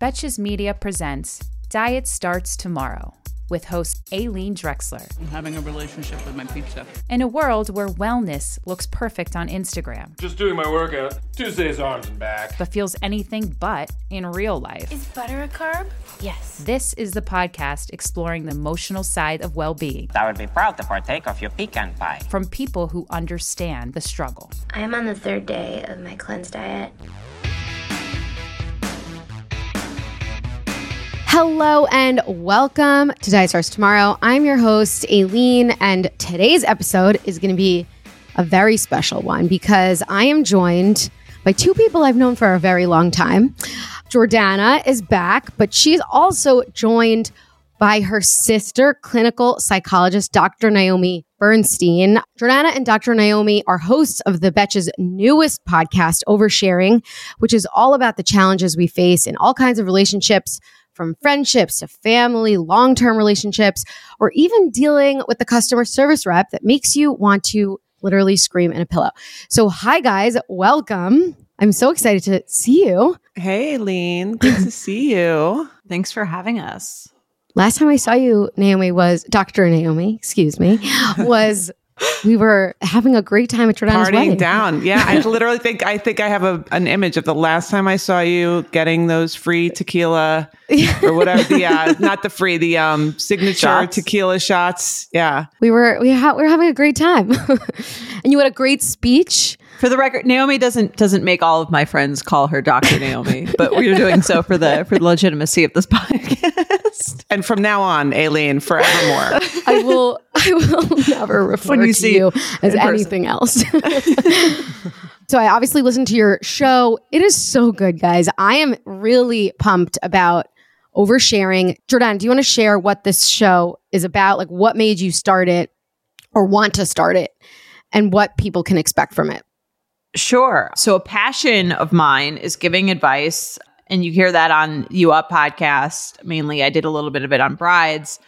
Betches Media presents Diet Starts Tomorrow with host Aileen Drexler. I'm having a relationship with my pizza. In a world where wellness looks perfect on Instagram, Just doing my workout. Tuesdays arms and back. but feels anything but in real life. Is butter a carb? Yes. This is the podcast exploring the emotional side of well being I would be proud to partake of your pecan pie. from people who understand the struggle. I am on the third day of my cleanse diet. Hello and welcome to Diet Starts Tomorrow. I'm your host, Aileen, and today's episode is going to be a very special one because I am joined by two people I've known for a very long time. Jordana is back, but she's also joined by her sister, clinical psychologist, Dr. Naomi Bernstein. Jordana and Dr. Naomi are hosts of the Betch's newest podcast, Oversharing, which is all about the challenges we face in all kinds of relationships from friendships to family, long term relationships, or even dealing with the customer service rep that makes you want to literally scream in a pillow. So, hi guys, welcome. I'm so excited to see you. Hey, Lean. Good to see you. Thanks for having us. Last time I saw you, Naomi, was Dr. Naomi, excuse me, was we were having a great time at Jordana's Partying wedding. down. Yeah, I literally think I think I have a, an image of the last time I saw you getting those free tequila or whatever. The uh, not the free, the um signature Shots. tequila shots. Yeah. We were we, ha- we were having a great time, and you had a great speech. For the record, Naomi doesn't doesn't make all of my friends call her Dr. Naomi, but we're doing so for the for the legitimacy of this podcast. And from now on, Aileen, forevermore. I will I will never refer When you to see you as in person. anything else. so I obviously listened to your show. It is so good, guys. I am really pumped about oversharing. Jordan, do you want to share what this show is about? Like what made you start it or want to start it and what people can expect from it? Sure. So a passion of mine is giving advice, and you hear that on U Up podcast. Mainly, I did a little bit of it on brides,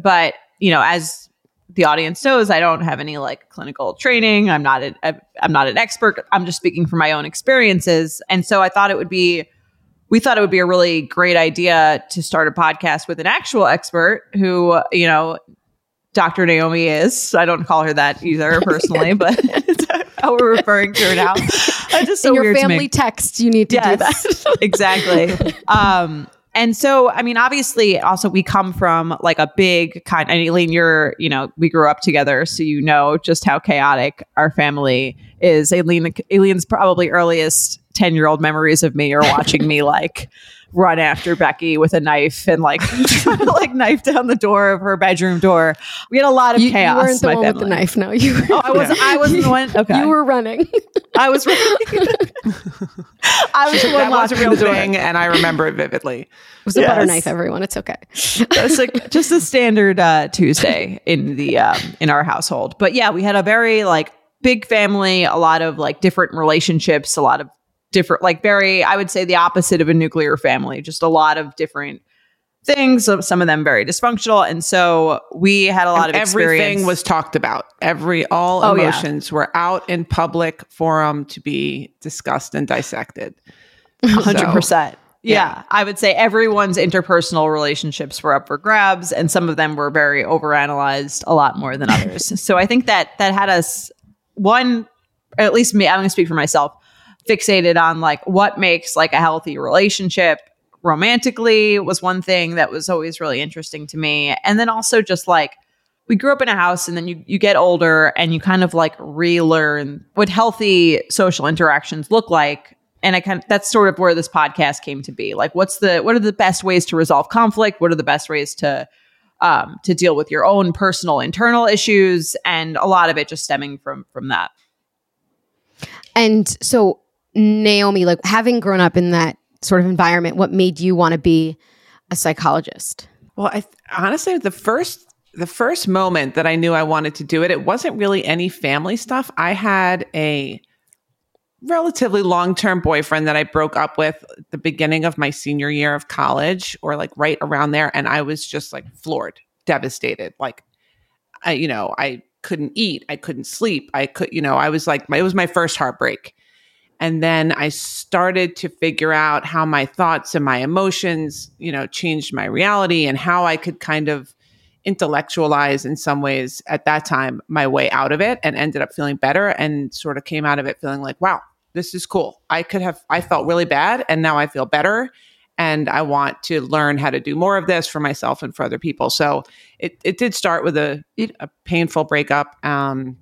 but you know, as the audience knows, I don't have any like clinical training. I'm not a, I'm not an expert. I'm just speaking from my own experiences, and so I thought it would be. We thought it would be a really great idea to start a podcast with an actual expert who, you know, Dr. Naomi is. I don't call her that either personally, but it's how we're referring to her now. So In your family text, you need to do that. exactly. Um, and so, I mean, obviously, also we come from like a big kind. And Elaine, you're, you know, we grew up together, so you know just how chaotic our family is. Aileen, Aileen's probably earliest ten year old memories of me are watching me like run after Becky with a knife and like try to like knife down the door of her bedroom door. We had a lot of You, you chaos. weren't the my one with the knife. No, you. Were, Oh, I was. I wasn't the one. Okay, You were running. I was. running. I was the one that was a real the door. thing, and I remember it vividly. It was a butter knife, everyone. It's okay. That's like just a standard uh, Tuesday in the um, in our household. But yeah, we had a very like big family, a lot of like different relationships, a lot of different like very I would say the opposite of a nuclear family, just a lot of different things. Some of them very dysfunctional, and so we had a lot And of experience. everything was talked about. Every all Oh, yeah. emotions were out in public forum to be discussed and dissected. hundred percent. Yeah, yeah. I would say everyone's interpersonal relationships were up for grabs, and some of them were very overanalyzed, a lot more than others. so I think that that had us one, at least me. I'm going to speak for myself. Fixated on like what makes like a healthy relationship, romantically was one thing that was always really interesting to me. And then also just like we grew up in a house and then you you get older and you kind of like relearn what healthy social interactions look like. And I kind of that's sort of where this podcast came to be. Like what's the what are the best ways to resolve conflict? What are the best ways to um, to deal with your own personal internal issues and a lot of it just stemming from from that And so, Naomi, like having grown up in that sort of environment, what made you want to be a psychologist? Well, I th- honestly the first the first moment that I knew I wanted to do it, it wasn't really any family stuff. I had a relatively long-term boyfriend that I broke up with at the beginning of my senior year of college or like right around there and I was just like floored, devastated. Like I you know, I couldn't eat, I couldn't sleep. I could, you know, I was like my, it was my first heartbreak. And then I started to figure out how my thoughts and my emotions, you know, changed my reality and how I could kind of intellectualize in some ways at that time my way out of it and ended up feeling better and sort of came out of it feeling like, wow, this is cool. I could have, I felt really bad and now I feel better. And I want to learn how to do more of this for myself and for other people. So it, it did start with a, a painful breakup. Um,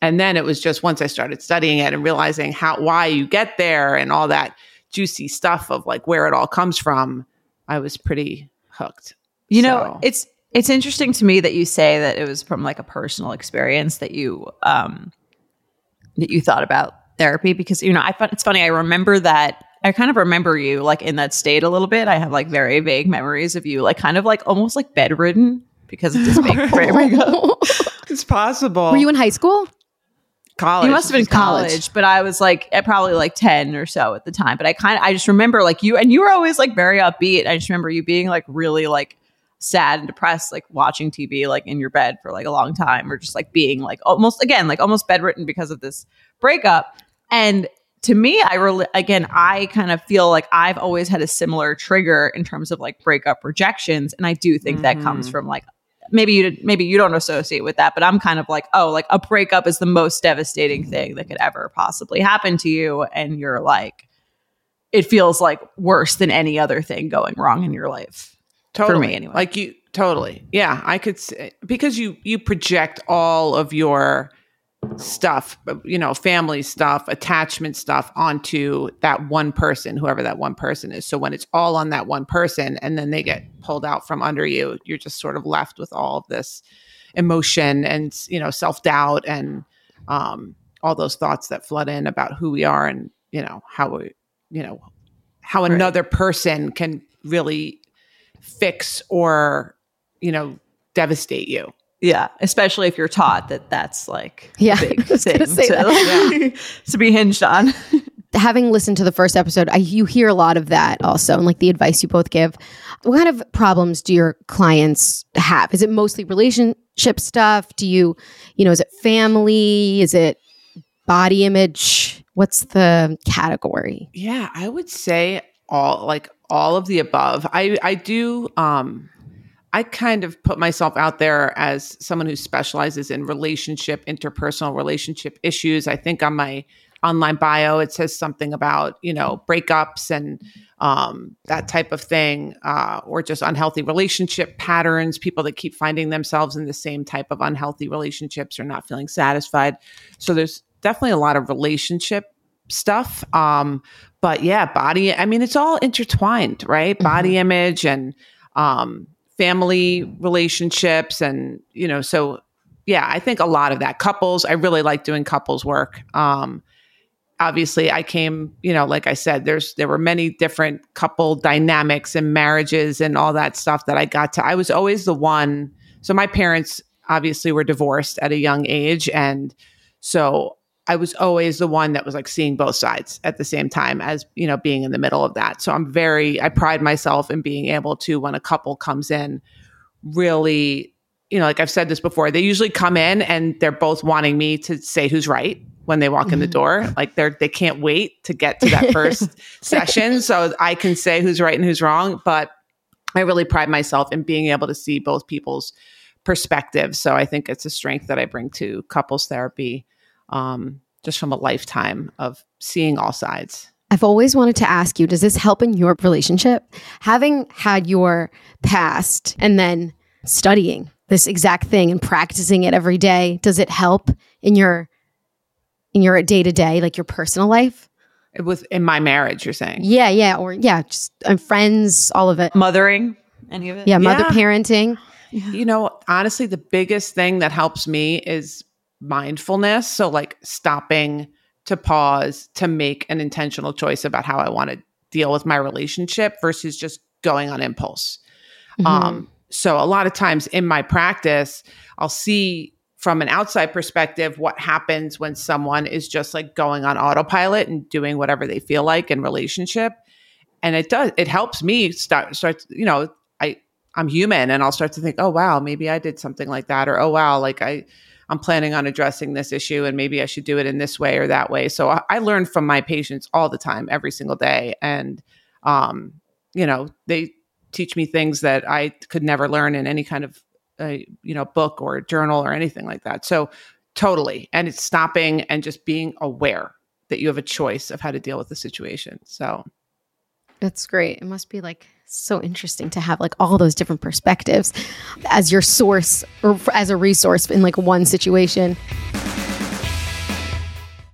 and then it was just once I started studying it and realizing how why you get there and all that juicy stuff of like where it all comes from, I was pretty hooked. You know, it's it's interesting to me that you say that it was from like a personal experience that you um that you thought about therapy because you know I find it's funny I remember that I kind of remember you like in that state a little bit. I have like very vague memories of you like kind of like almost like bedridden because of this big breakup. it's possible. Were you in high school? College? You must have been was college, but I was like at probably like 10 or so at the time. But I kind of, I just remember like you, and you were always like very upbeat. I just remember you being like really like sad and depressed, like watching TV like in your bed for like a long time, or just like being like almost, again, like almost bedridden because of this breakup. And to me, I really, again, I kind of feel like I've always had a similar trigger in terms of like breakup rejections. And I do think that comes mm-hmm. from like, maybe you maybe you don't associate with that, but I'm kind of like, oh, like a breakup is the most devastating thing that could ever possibly happen to you, and you're like, it feels like worse than any other thing going wrong in your life. totally. for me anyway. Like you totally. Yeah, I could say because you you project all of your stuff, you know, family stuff, attachment stuff onto that one person, whoever that one person is. So when it's all on that one person and then they get pulled out from under you, you're just sort of left with all of this emotion and, you know, self-doubt and um all those thoughts that flood in about who we are and, you know, how we, you know, how another person can really fix or you know devastate you Yeah, especially if you're taught that that's like a Yeah, big I gonna thing say to, that. to be hinged on. having listened to the first episode, I, you hear a lot of that also, and like the advice you both give. What kind of problems do your clients have? Is it mostly relationship stuff? Do you, you know, is it family? Is it body image? What's the category? yeah i would say all like all of the above i i do um i kind of put myself out there as someone who specializes in relationship interpersonal relationship issues. I think on my online bio it says something about you know breakups and um, that type of thing uh, or just unhealthy relationship patterns people that keep finding themselves in the same type of unhealthy relationships or not feeling satisfied. So there's definitely a lot of relationship stuff um but yeah body i mean it's all intertwined right? Body image and um family relationships and you know so yeah i think a lot of that. Couples i really like doing couples work. Um obviously i came you know like i said there's there were many different couple dynamics and marriages and all that stuff that i got to i was always the one so my parents obviously were divorced at a young age and so i was always the one that was like seeing both sides at the same time as you know being in the middle of that. So i'm very i pride myself in being able to when a couple comes in really you know like i've said this before they usually come in and they're both wanting me to say who's right when they walk in the mm-hmm. door. Like they're they can't wait to get to that first session so i can say who's right and who's wrong but i really pride myself in being able to see both people's perspectives. So i think it's a strength that i bring to couples therapy um, just from a lifetime of seeing all sides I've always wanted to ask you does this help in your relationship? Having had your past and then studying this exact thing and practicing it every day, does it help in your in your day to day, like your personal life? With in my marriage, you're saying? Yeah, yeah, or yeah, just uh, friends, all of it. Mothering, any of it? Yeah, mother Yeah. parenting. You know, honestly, the biggest thing that helps me is mindfulness. So, like stopping to pause to make an intentional choice about how I want to deal with my relationship versus just going on impulse. Mm-hmm. Um, so, a lot of times in my practice, I'll see from an outside perspective what happens when someone is just like going on autopilot and doing whatever they feel like in relationship and it does it helps me start start you know i i'm human and i'll start to think oh wow maybe i did something like that or oh wow like i i'm planning on addressing this issue and maybe i should do it in this way or that way. So i, I learn from my patients all the time every single day. And um you know they teach me things that i could never learn in any kind of uh, you know book or journal or anything like that. So totally. And it's stopping and just being aware that you have a choice of how to deal with the situation. So That's great. It must be like so interesting to have like all those different perspectives as your source or as a resource in like one situation.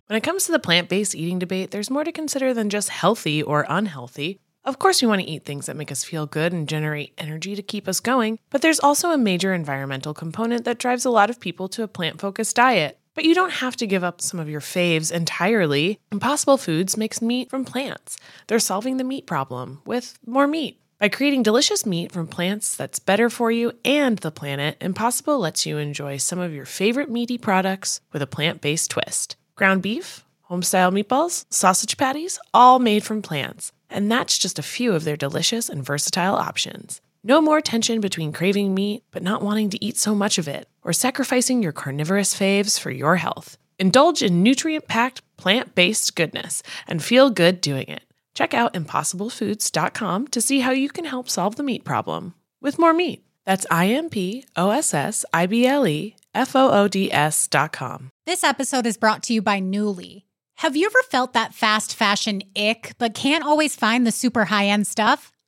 When it comes to the plant based eating debate, there's more to consider than just healthy or unhealthy. Of course, we want to eat things that make us feel good and generate energy to keep us going, but there's also a major environmental component that drives a lot of people to a plant focused diet. But you don't have to give up some of your faves entirely. Impossible Foods makes meat from plants. They're solving the meat problem with more meat. By creating delicious meat from plants that's better for you and the planet, Impossible lets you enjoy some of your favorite meaty products with a plant based twist. Ground beef, homestyle meatballs, sausage patties, all made from plants. And that's just a few of their delicious and versatile options. No more tension between craving meat but not wanting to eat so much of it, or sacrificing your carnivorous faves for your health. Indulge in nutrient packed, plant based goodness and feel good doing it. Check out impossiblefoods.com to see how you can help solve the meat problem with more meat. That's I M P O S S I B L E F O O D S dot com. This episode is brought to you by Nuuly. Have you ever felt that fast fashion ick, but can't always find the super high end stuff?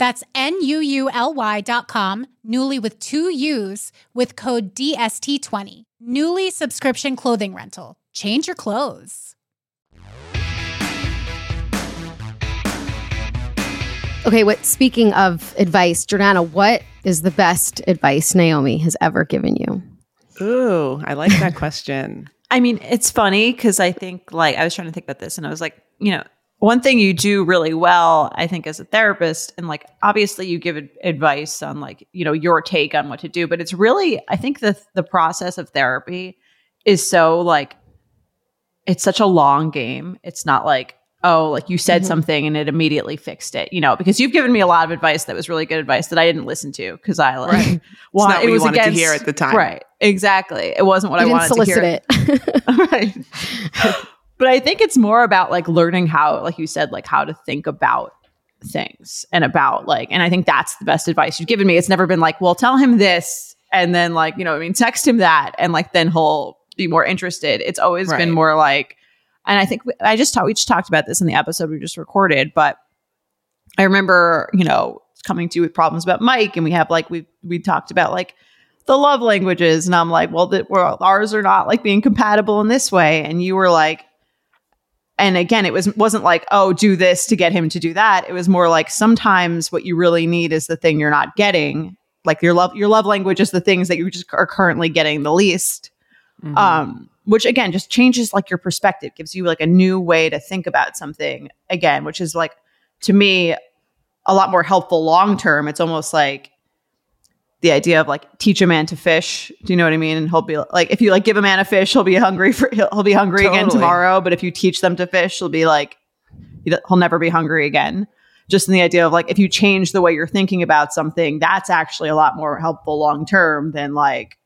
That's N-U-U-L-Y dot com, Nuuly with two U's, with code DST20. Nuuly subscription clothing rental. Change your clothes. Okay, what speaking of advice, Jordana, what is the best advice Naomi has ever given you? Ooh, I like that question. I mean, it's funny because I think, like, I was trying to think about this and I was like, you know, one thing you do really well, I think, as a therapist, and like, obviously you give advice on, like, you know, your take on what to do, but it's really, I think the, the process of therapy is so, like, it's such a long game. It's not like, oh, like you said Mhm. something and it immediately fixed it, you know, because you've given me a lot of advice that was really good advice that I didn't listen to because I like, Right. It's wa- not what you wanted to hear at the time. Right. Exactly. It wasn't what you I wanted to hear. it. right. but I think it's more about like learning how, like you said, like how to think about things and about like, and I think that's the best advice you've given me. It's never been like, well, tell him this and then like, you know, I mean, text him that and like then he'll be more interested. It's always Right. been more like, and I think we- I just talked, we just talked about this in the episode we just recorded, but I remember, you know, coming to you with problems about Mike, and we have like we we talked about like the love languages, and I'm like, well, that well, ours are not like being compatible in this way, and you were like, and again, it was wasn't like oh, do this to get him to do that. It was more like sometimes what you really need is the thing you're not getting, like your love your love language is the things that you just are currently getting the least. Mhm. Um, which again just changes like your perspective, gives you like a new way to think about something again, which is like to me a lot more helpful long term. It's almost like the idea of like teach a man to fish. Do you know what I mean? And he'll be like, if you like give a man a fish, he'll be hungry for he'll, he'll be hungry again tomorrow. But if you teach them to fish, he'll be like he- he'll never be hungry again. Just in the idea of like if you change the way you're thinking about something, that's actually a lot more helpful long term than like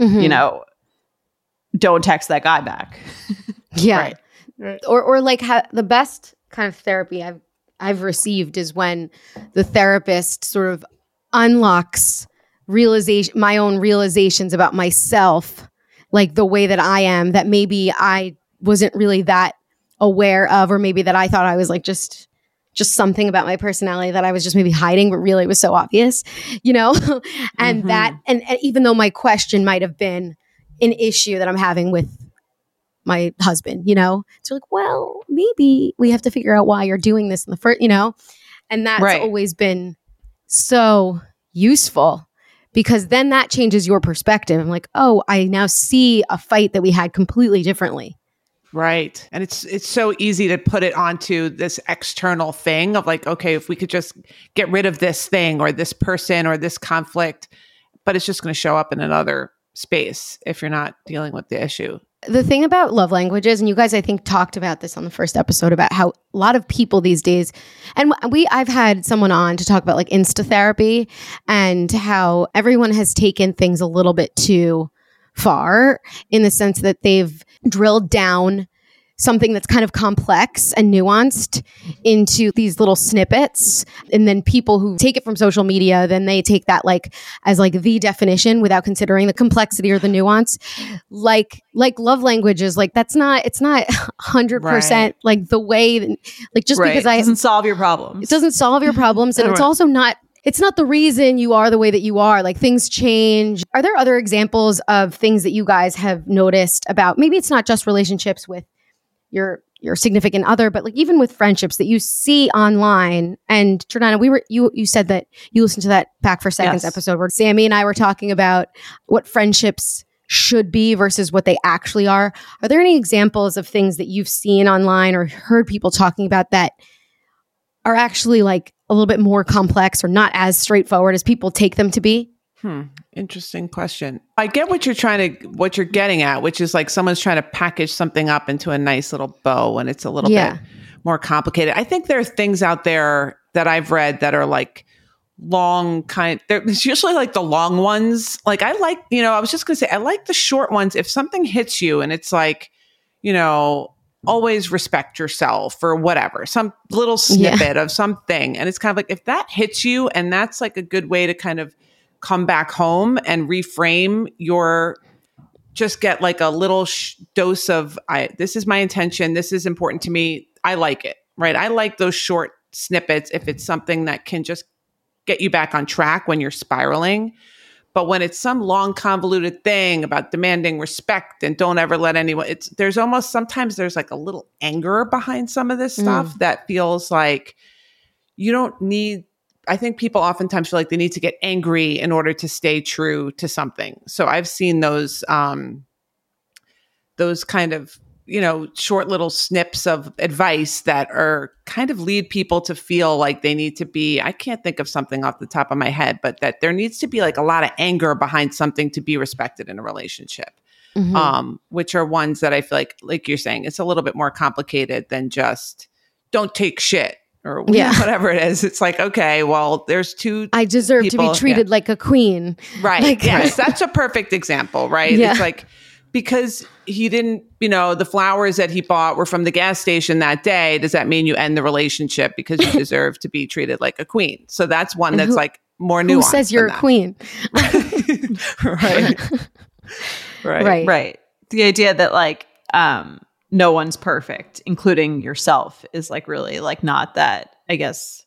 Mhm. you know, don't text that guy back. Yeah. Or or like ha- the best kind of therapy I've I've received is when the therapist sort of unlocks realization my own realizations about myself, like the way that I am that maybe I wasn't really that aware of or maybe that I thought I was like just just something about my personality that I was just maybe hiding, but really it was so obvious, you know? and Mhm. that, and, and even though my question might have been an issue that I'm having with my husband, you know? So like, well, maybe we have to figure out why you're doing this in the first, you know? And that's Right. always been so useful because then that changes your perspective. I'm like, oh, I now see a fight that we had completely differently. Right. And it's it's so easy to put it onto this external thing of like, okay, if we could just get rid of this thing or this person or this conflict, but it's just going to show up in another space if you're not dealing with the issue. The thing about love languages and you guys i think talked about this on the first episode about how a lot of people these days and we i've had someone on to talk about like insta therapy and how everyone has taken things a little bit too far in the sense that they've drilled down something that's kind of complex and nuanced into these little snippets. And then people who take it from social media then they take that like as like the definition without considering the complexity or the nuance. Like like love languages like that's not it's not 100% Right. like the way like just because i it doesn't solve your problems. it doesn't solve your problems and it's also not it's not the reason you are the way that you are. Like things change. Are there other examples of things that you guys have noticed about maybe it's not just relationships with your your significant other but like even with friendships that you see online and Jordana we were you you said that you listened to that back for seconds Yes. episode where Sammy and I were talking about what friendships should be versus what they actually are are there any examples of things that you've seen online or heard people talking about that are actually like a little bit more complex or not as straightforward as people take them to be? Hmm. Interesting question. I get what you're trying to what you're getting at, which is like someone's trying to package something up into a nice little bow and it's a little Yeah. bit more complicated. I think there are things out there that I've read that are like long kind there's usually like the long ones. Like I like, you know, I was just going to say I like the short ones if something hits you and it's like, you know, always respect yourself or whatever. Some little Yeah. snippet of something and it's kind of like if that hits you and that's like a good way to kind of come back home and reframe your just get like a little sh- dose of I this is my intention this is important to me I like it right? I like those short snippets if it's something that can just get you back on track when you're spiraling. But when it's some long convoluted thing about demanding respect and don't ever let anyone it's there's almost sometimes there's like a little anger behind some of this stuff mm. that feels like you don't need I think people oftentimes feel like they need to get angry in order to stay true to something. So I've seen those um those kind of, you know, short little snips of advice that are kind of lead people to feel like they need to be I can't think of something off the top of my head, but that there needs to be like a lot of anger behind something to be respected in a relationship. Mhm. Um which are ones that I feel like like you're saying it's a little bit more complicated than just don't take shit or Yeah. whatever it is. It's like, okay, well, there's two I deserve to be treated like a queen. Right. Like- yes. That's a perfect example, right? Yeah. It's like because he didn't, you know, the flowers that he bought were from the gas station that day. Does that mean you end the relationship because you deserve to be treated like a queen? So that's one And that's who- like more Who nuanced. says you're a that. queen? right. right. Right. right the idea that like um no one's perfect including yourself is like really like not that i guess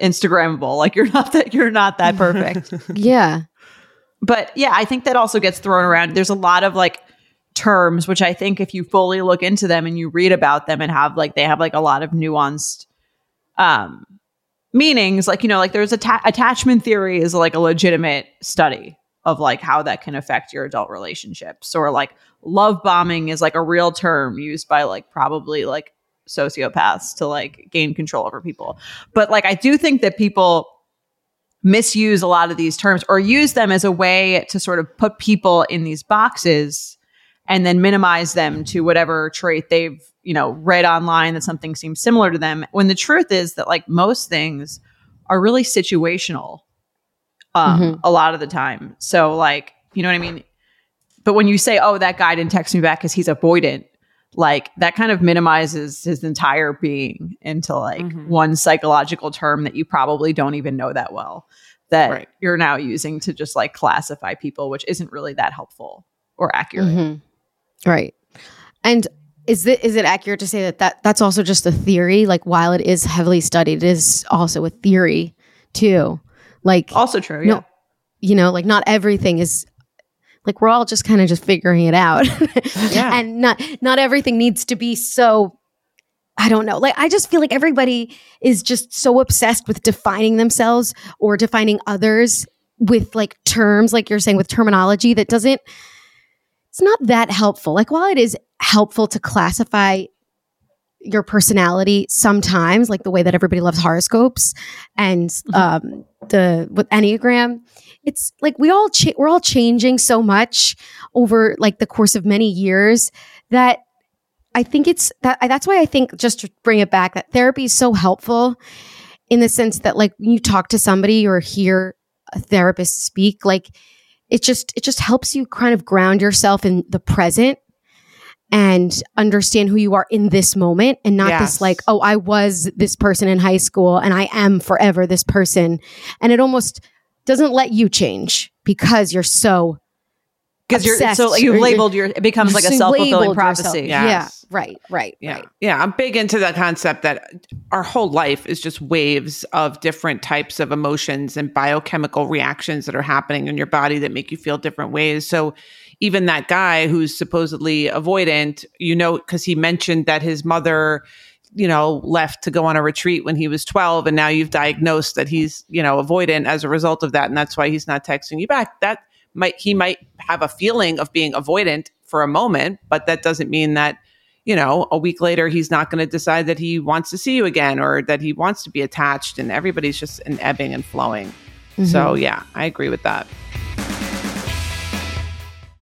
Instagrammable. Like you're not that you're not that perfect. Yeah. but yeah, I think that also gets thrown around. There's a lot of like terms which I think if you fully look into them and you read about them and have like they have like a lot of nuanced um meanings like you know like there's atta- attachment theory is like a legitimate study of like how that can affect your adult relationships or like love bombing is like a real term used by like probably like sociopaths to like gain control over people. But like i do think that people misuse a lot of these terms or use them as a way to sort of put people in these boxes and then minimize them to whatever trait they've you know read online that something seems similar to them. When the truth is that like most things are really situational um Mhm. a lot of the time. So like you know what i mean but when you say oh that guy didn't text me back because he's avoidant like that kind of minimizes his entire being into like Mhm. one psychological term that you probably don't even know that well that Right. you're now using to just like classify people which isn't really that helpful or accurate Mhm. Right. And is it is it accurate to say that, that that's also just a theory? Like while it is heavily studied, it is also a theory too. Like also true No. yeah you know, like not everything is like we're all just kind of just figuring it out. Yeah. and not not everything needs to be so I don't know. Like I just feel like everybody is just so obsessed with defining themselves or defining others with like terms like you're saying with terminology that doesn't it's not that helpful. Like while it is helpful to classify your personality sometimes like the way that everybody loves horoscopes and um the with enneagram it's like we all cha- we're all changing so much over like the course of many years that I think it's that that's why I think just to bring it back that therapy is so helpful in the sense that like when you talk to somebody or hear a therapist speak like it just it just helps you kind of ground yourself in the present and understand who you are in this moment and not Yes. this like oh I was this person in high school and I am forever this person and it almost doesn't let you change because you're so because you're so like, you've you're- labeled your it becomes like a self-fulfilling prophecy Yeah. Yeah, right, right, Yeah. right. Yeah. I'm big into the concept that our whole life is just waves of different types of emotions and biochemical reactions that are happening in your body that make you feel different ways. So even that guy who's supposedly avoidant, you know, because he mentioned that his mother, you know, left to go on a retreat when he was 12, and now you've diagnosed that he's, you know, avoidant as a result of that. And that's why he's not texting you back. That might, he might have a feeling of being avoidant for a moment, but that doesn't mean that you know, a week later, he's not going to decide that he wants to see you again or that he wants to be attached. And everybody's just an ebbing and flowing. So, mm-hmm. yeah, I agree with that.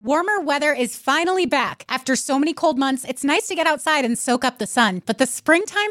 Warmer weather is finally back. After so many cold months, it's nice to get outside and soak up the sun, but the springtime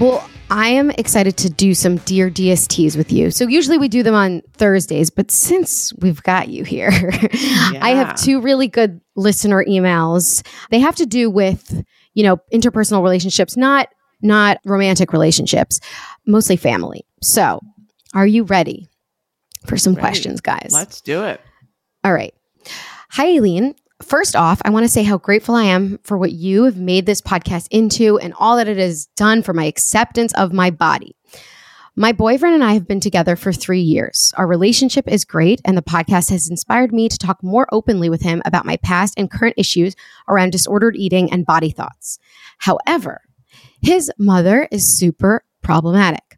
Well, I am excited to do some Dear DSTs with you. So usually we do them on Thursdays, but since we've got you here, I have two really good listener emails. They have to do with, you know, interpersonal relationships, not not romantic relationships, mostly family. So, are you ready for some Ready. questions, guys? Let's do it. All right. Hi, Aileen. First off, I want to say how grateful I am for what you have made this podcast into and all that it has done for my acceptance of my body. My boyfriend and I have been together for three years. Our relationship is great, and the podcast has inspired me to talk more openly with him about my past and current issues around disordered eating and body thoughts. However, his mother is super problematic.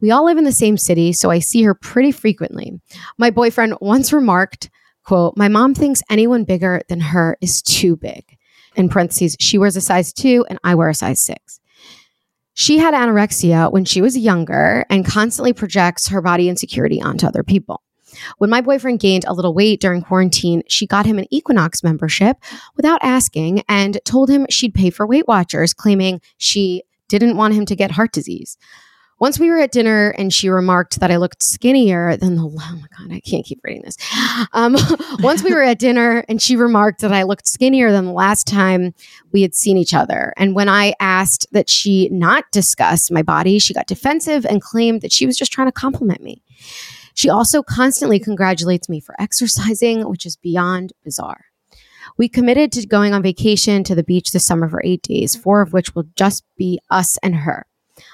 We all live in the same city, so I see her pretty frequently. My boyfriend once remarked, quote, my mom thinks anyone bigger than her is too big. In parentheses, she wears a size two and I wear a size six. She had anorexia when she was younger and constantly projects her body insecurity onto other people. When my boyfriend gained a little weight during quarantine, she got him an Equinox membership without asking and told him she'd pay for Weight Watchers, claiming she didn't want him to get heart disease. Once we were at dinner and she remarked that I looked skinnier than the, oh my God, I can't keep reading this. Um, once we were at dinner and she remarked that I looked skinnier than the last time we had seen each other. And when I asked that she not discuss my body, she got defensive and claimed that she was just trying to compliment me. She also constantly congratulates me for exercising, which is beyond bizarre. We committed to going on vacation to the beach this summer for eight days, four of which will just be us and her.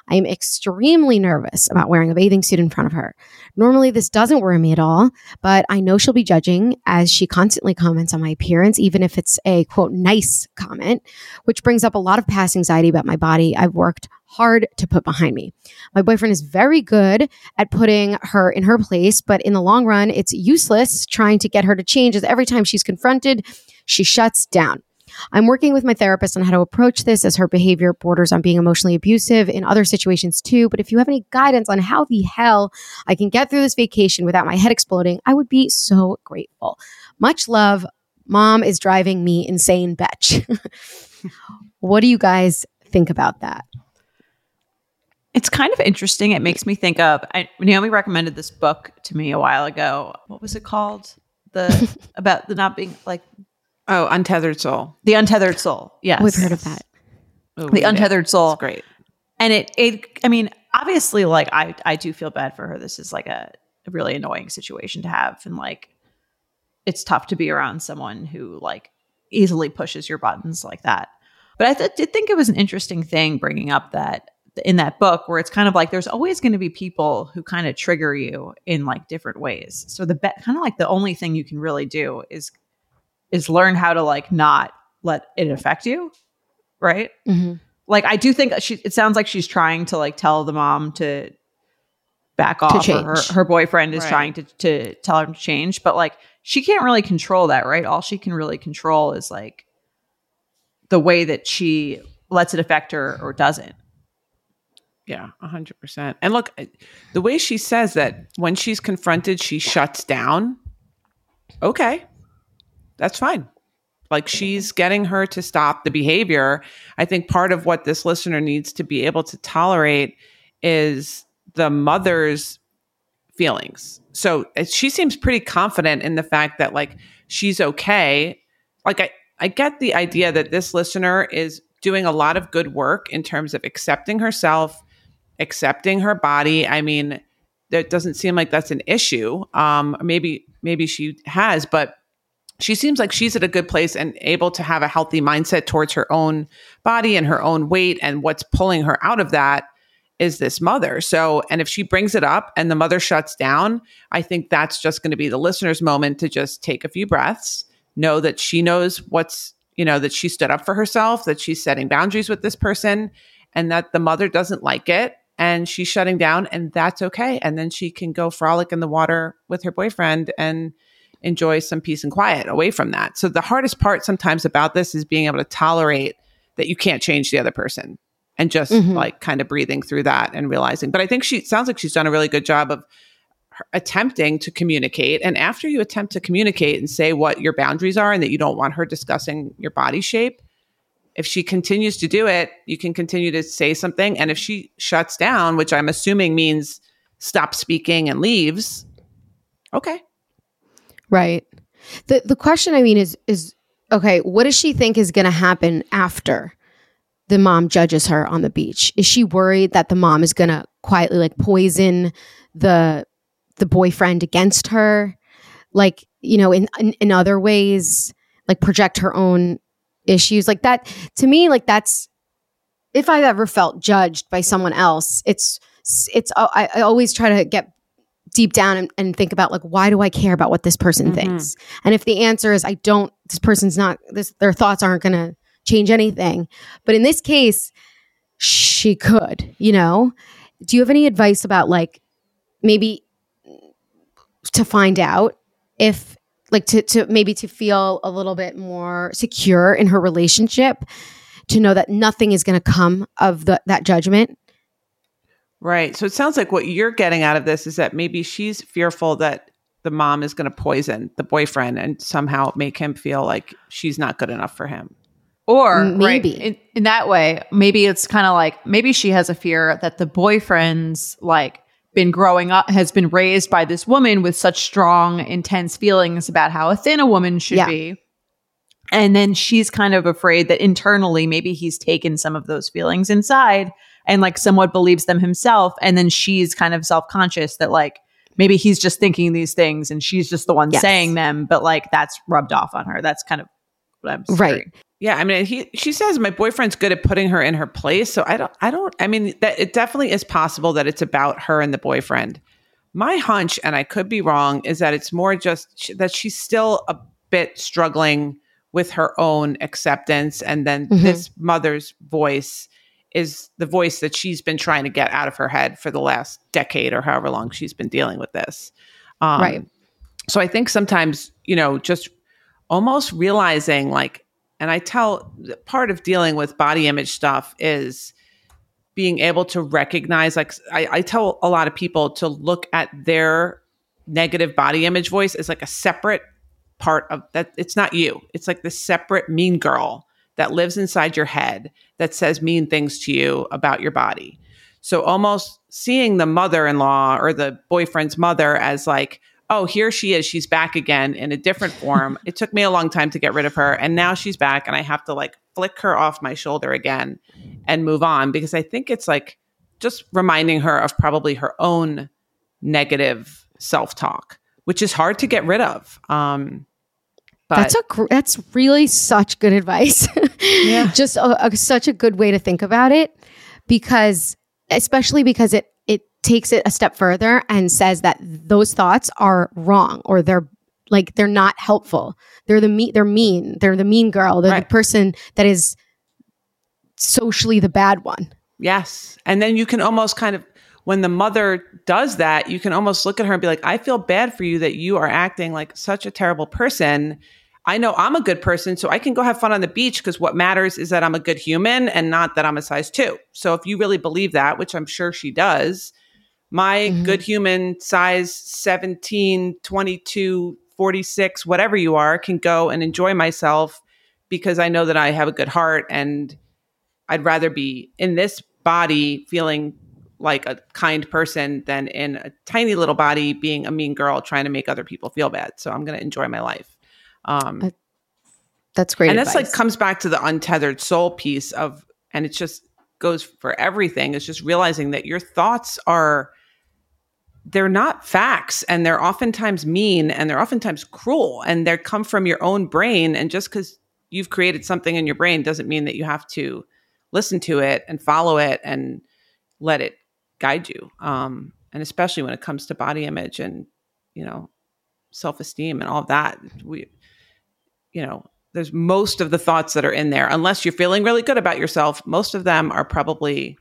I am extremely nervous about wearing a bathing suit in front of her. Normally, this doesn't worry me at all, but I know she'll be judging as she constantly comments on my appearance, even if it's a quote, nice comment, which brings up a lot of past anxiety about my body I've worked hard to put behind me. My boyfriend is very good at putting her in her place, but in the long run, it's useless trying to get her to change as every time she's confronted, she shuts down. I'm working with my therapist on how to approach this as her behavior borders on being emotionally abusive in other situations too. But if you have any guidance on how the hell I can get through this vacation without my head exploding, I would be so grateful. Much love. Mom is driving me insane, Betch. what do you guys think about that? It's kind of interesting. It makes me think of I, Naomi recommended this book to me a while ago. What was it called? The about the not being like Oh, Untethered Soul. the untethered soul. Yes, We've heard of that. Oh, The yeah. untethered soul. It's great. and it it i mean obviously like i i do feel bad for her this is like a, a really annoying situation to have and like it's tough to be around someone who like easily pushes your buttons like that but i th- did think it was an interesting thing bringing up that in that book where it's kind of like there's always going to be people who kind of trigger you in like different ways so the be- kind of like the only thing you can really do is is learn how to like not let it affect you right Mm-hmm. like I do think she it sounds like she's trying to like tell the mom to back off or her, change. her boyfriend is Right. trying to to tell her to change but like she can't really control that right all she can really control is like the way that she lets it affect her or doesn't Yeah, a hundred percent. And look, uh, the way she says that when she's confronted, she shuts down. Okay, that's fine. Like she's getting her to stop the behavior. I think part of what this listener needs to be able to tolerate is the mother's feelings. So uh, she seems pretty confident in the fact that like she's okay. Like I, I get the idea that this listener is doing a lot of good work in terms of accepting herself, accepting her body. I mean, that doesn't seem like that's an issue. Um, maybe maybe she has, but she seems like she's at a good place and able to have a healthy mindset towards her own body and her own weight. And what's pulling her out of that is this mother. So, and if she brings it up and the mother shuts down, I think that's just going to be the listener's moment to just take a few breaths, know that she knows what's, you know, that she stood up for herself, that she's setting boundaries with this person, and that the mother doesn't like it and she's shutting down and that's okay and then she can go frolic in the water with her boyfriend and enjoy some peace and quiet away from that so the hardest part sometimes about this is being able to tolerate that you can't change the other person and just Mhm. like kind of breathing through that and realizing but i think she sounds like she's done a really good job of attempting to communicate and after you attempt to communicate and say what your boundaries are and that you don't want her discussing your body shape if she continues to do it, you can continue to say something. And if she shuts down, which I'm assuming means stop speaking and leaves, okay. Right. The the question I mean is is okay, what does she think is going to happen after the mom judges her on the beach? Is she worried that the mom is going to quietly like poison the the boyfriend against her? Like, you know, in, in in other ways, like project her own issues like that to me like that's if I've ever felt judged by someone else, it's it's I, I always try to get deep down and, and think about like why do I care about what this person Mhm. thinks? And if the answer is I don't, this person's not this their thoughts aren't going to change anything. But in this case, she could. You know, do you have any advice about like maybe to find out if like to to maybe to feel a little bit more secure in her relationship to know that nothing is going to come of the, that judgment Right. So it sounds like what you're getting out of this is that maybe she's fearful that the mom is going to poison the boyfriend and somehow make him feel like she's not good enough for him. Or Maybe. right, in, in that way, maybe it's kind of like maybe she has a fear that the boyfriend's like been growing up, has been raised by this woman with such strong, intense feelings about how a thin a woman should Yeah. be. And then she's kind of afraid that internally, maybe he's taken some of those feelings inside and like somewhat believes them himself. And then she's kind of self conscious that like maybe he's just thinking these things and she's just the one Yes. saying them, but like that's rubbed off on her. That's kind of what I'm Right. Yeah, I mean, he she says my boyfriend's good at putting her in her place, so I don't I don't I mean that it definitely is possible that it's about her and the boyfriend. My hunch, and I could be wrong, is that it's more just sh- that she's still a bit struggling with her own acceptance, and then Mhm. this mother's voice is the voice that she's been trying to get out of her head for the last decade or however long she's been dealing with this. Um, Right. So I think sometimes, you know, just almost realizing like, and I tell part of dealing with body image stuff is being able to recognize, like, I, I tell a lot of people to look at their negative body image voice as like a separate part of that. It's not you, it's like the separate mean girl that lives inside your head that says mean things to you about your body. So almost seeing the mother-in-law or the boyfriend's mother as like, oh, here she is, she's back again in a different form. it took me a long time to get rid of her and now she's back and I have to like flick her off my shoulder again and move on because I think it's like just reminding her of probably her own negative self-talk, which is hard to get rid of. Um but that's a gr- that's really such good advice. Yeah. just a, a- such a good way to think about it, because especially because it it takes it a step further and says that those thoughts are wrong or they're like they're not helpful. They're the mean. They're mean. They're the mean girl. They're Right. the person that is socially the bad one. Yes. And then you can almost kind of, when the mother does that, you can almost look at her and be like, I feel bad for you that you are acting like such a terrible person. I know I'm a good person, so I can go have fun on the beach because what matters is that I'm a good human and not that I'm a size two. So if you really believe that, which I'm sure she does, my Mhm. good human size 17, 22, 46, whatever you are, can go and enjoy myself because I know that I have a good heart and I'd rather be in this body feeling like a kind person than in a tiny little body being a mean girl trying to make other people feel bad. So I'm going to enjoy my life. Um, Uh, That's great. and that's like comes back to the untethered soul piece of, and it just goes for everything. It's just realizing that your thoughts are, they're not facts and they're oftentimes mean and they're oftentimes cruel and they come from your own brain. And just because you've created something in your brain doesn't mean that you have to listen to it and follow it and let it guide you. Um, and especially when it comes to body image and, you know, self esteem and all of that. We, you know, there's most of the thoughts that are in there unless you're feeling really good about yourself most of them are probably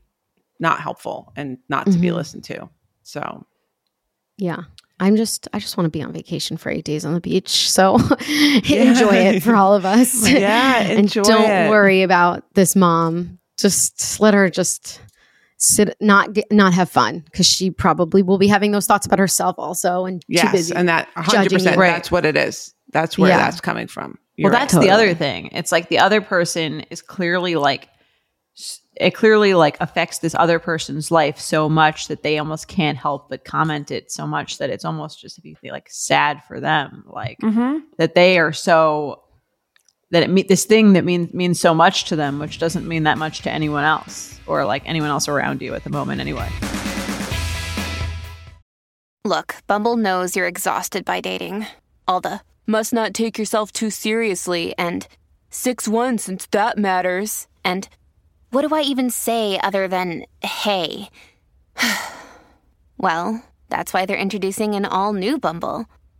not helpful and not to be Mhm. listened to so Yeah. I'm just I just want to be on vacation for eight days on the beach. So enjoy it for all of us. Yeah, enjoy and don't it. worry about this mom. Just let her just sit not get, not have fun because she probably will be having those thoughts about herself also and too yes busy. and that 100% you. that's what it is that's where Yeah. that's coming from You're well, right. that's the other thing. It's like the other person is clearly like it clearly like affects this other person's life so much that they almost can't help but comment it so much that it's almost just if you feel like sad for them, like Mhm. that they are so that it me- this thing that means means so much to them, which doesn't mean that much to anyone else or like anyone else around you at the moment anyway. Look, Bumble knows you're exhausted by dating. All the must not take yourself too seriously and 6 1 since that matters. And what do I even say other than hey? well, that's why they're introducing an all new Bumble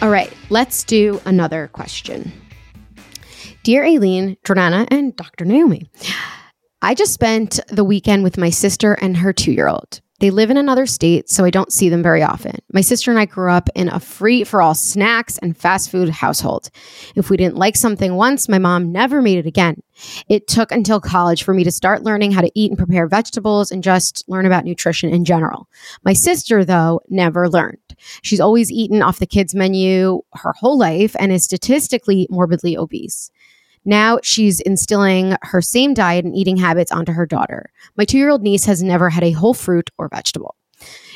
All right, let's do another question. Dear Aileen, Jordana, and Dr. Naomi, I just spent the weekend with my sister and her two year old. They live in another state, so I don't see them very often. My sister and I grew up in a free for all snacks and fast food household. If we didn't like something once, my mom never made it again. It took until college for me to start learning how to eat and prepare vegetables and just learn about nutrition in general. My sister, though, never learned. She's always eaten off the kids' menu her whole life and is statistically morbidly obese. Now she's instilling her same diet and eating habits onto her daughter. My two year old niece has never had a whole fruit or vegetable.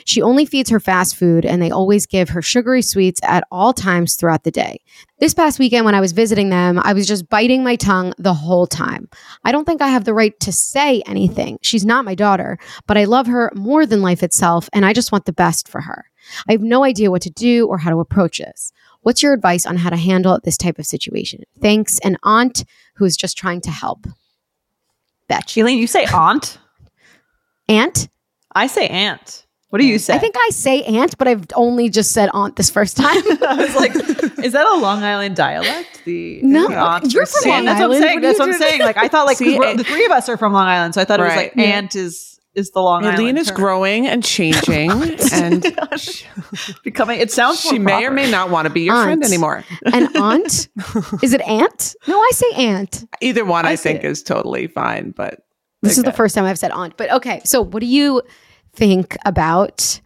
She only feeds her fast food, and they always give her sugary sweets at all times throughout the day. This past weekend, when I was visiting them, I was just biting my tongue the whole time. I don't think I have the right to say anything. She's not my daughter, but I love her more than life itself, and I just want the best for her. I have no idea what to do or how to approach this. What's your advice on how to handle this type of situation? Thanks, an aunt who is just trying to help. Betch. Aileen, you say aunt? Aunt? I say aunt. What do you say? I think I say aunt, but I've only just said aunt this first time. I was like, is that a Long Island dialect? The No, the aunt you're from aunt? Long That's what I'm saying. What That's what I'm saying. Like I thought, like 'cause See, it- the three of us are from Long Island, so I thought it was like aunt is is the Long Aileen Island. is term. growing and changing and becoming. It sounds she more may or may not want to be your friend anymore An aunt? Is it aunt? No, I say aunt. either one i, I think it. is totally fine but This is the first time I've said aunt. But okay, so what do you think about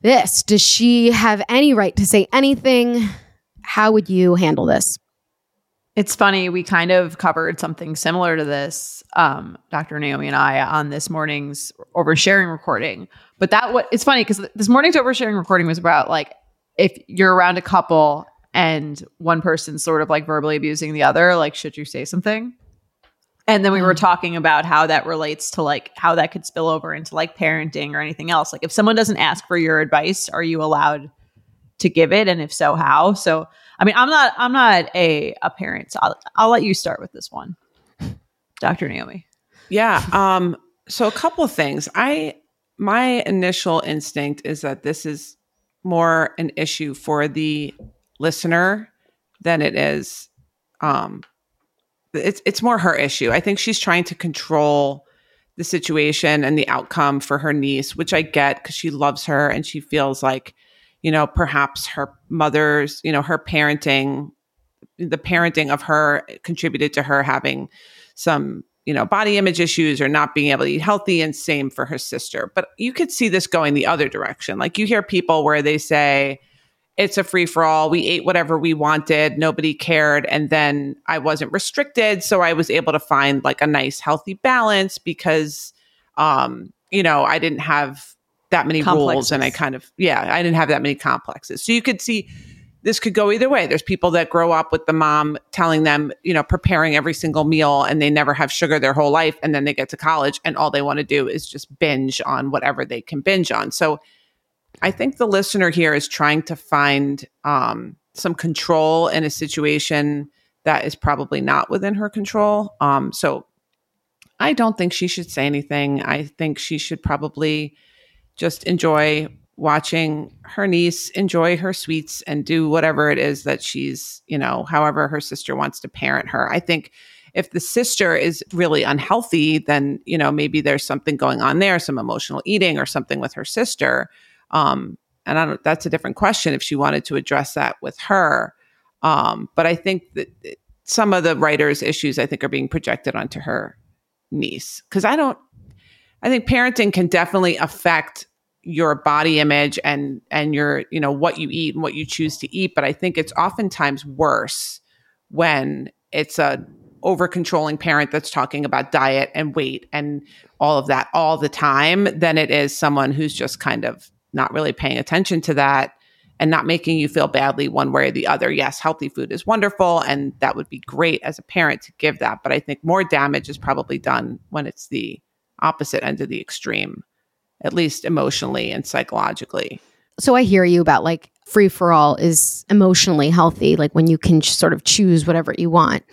this? Does she have any right to say anything? How would you handle this? It's funny. We kind of covered something similar to this, um, Dr. Naomi and I, on this morning's oversharing recording. But that what it's funny because this morning's oversharing recording was about like if you're around a couple and one person's sort of like verbally abusing the other, like should you say something? And then we were talking about how that relates to like how that could spill over into like parenting or anything else. Like if someone doesn't ask for your advice, are you allowed to give it? And if so, how? So I mean, I'm not I'm not a a parent, so I'll I'll let you start with this one, Dr. Naomi. Yeah. Um, so a couple of things. I my initial instinct is that this is more an issue for the listener than it is um it's it's more her issue. I think she's trying to control the situation and the outcome for her niece, which I get because she loves her and she feels like, you know, perhaps her mother's, you know, her parenting, the parenting of her contributed to her having some, you know, body image issues or not being able to eat healthy, and same for her sister. But you could see this going the other direction. Like you hear people where they say, it's a free for all. We ate whatever we wanted. Nobody cared. And then I wasn't restricted. So I was able to find like a nice, healthy balance because, um, you know, I didn't have that many rules and I kind of, yeah, I didn't have that many complexes. So you could see this could go either way. There's people that grow up with the mom telling them, you know, preparing every single meal and they never have sugar their whole life. And then they get to college and all they want to do is just binge on whatever they can binge on. So I think the listener here is trying to find um, some control in a situation that is probably not within her control. Um, so I don't think she should say anything. I think she should probably just enjoy watching her niece enjoy her sweets and do whatever it is that she's, you know, however her sister wants to parent her. I think if the sister is really unhealthy, then, you know, maybe there's something going on there, some emotional eating or something with her sister. Um, and I don't, that's a different question if she wanted to address that with her. Um, but I think that some of the writer's issues, I think, are being projected onto her niece. Cause I don't, I think parenting can definitely affect your body image and and your you know what you eat and what you choose to eat but i think it's oftentimes worse when it's a over controlling parent that's talking about diet and weight and all of that all the time than it is someone who's just kind of not really paying attention to that and not making you feel badly one way or the other. Yes, healthy food is wonderful and that would be great as a parent to give that, but I think more damage is probably done when it's the opposite end of the extreme at least emotionally and psychologically. So I hear you about like free for all is emotionally healthy, like when you can sort of choose whatever you want.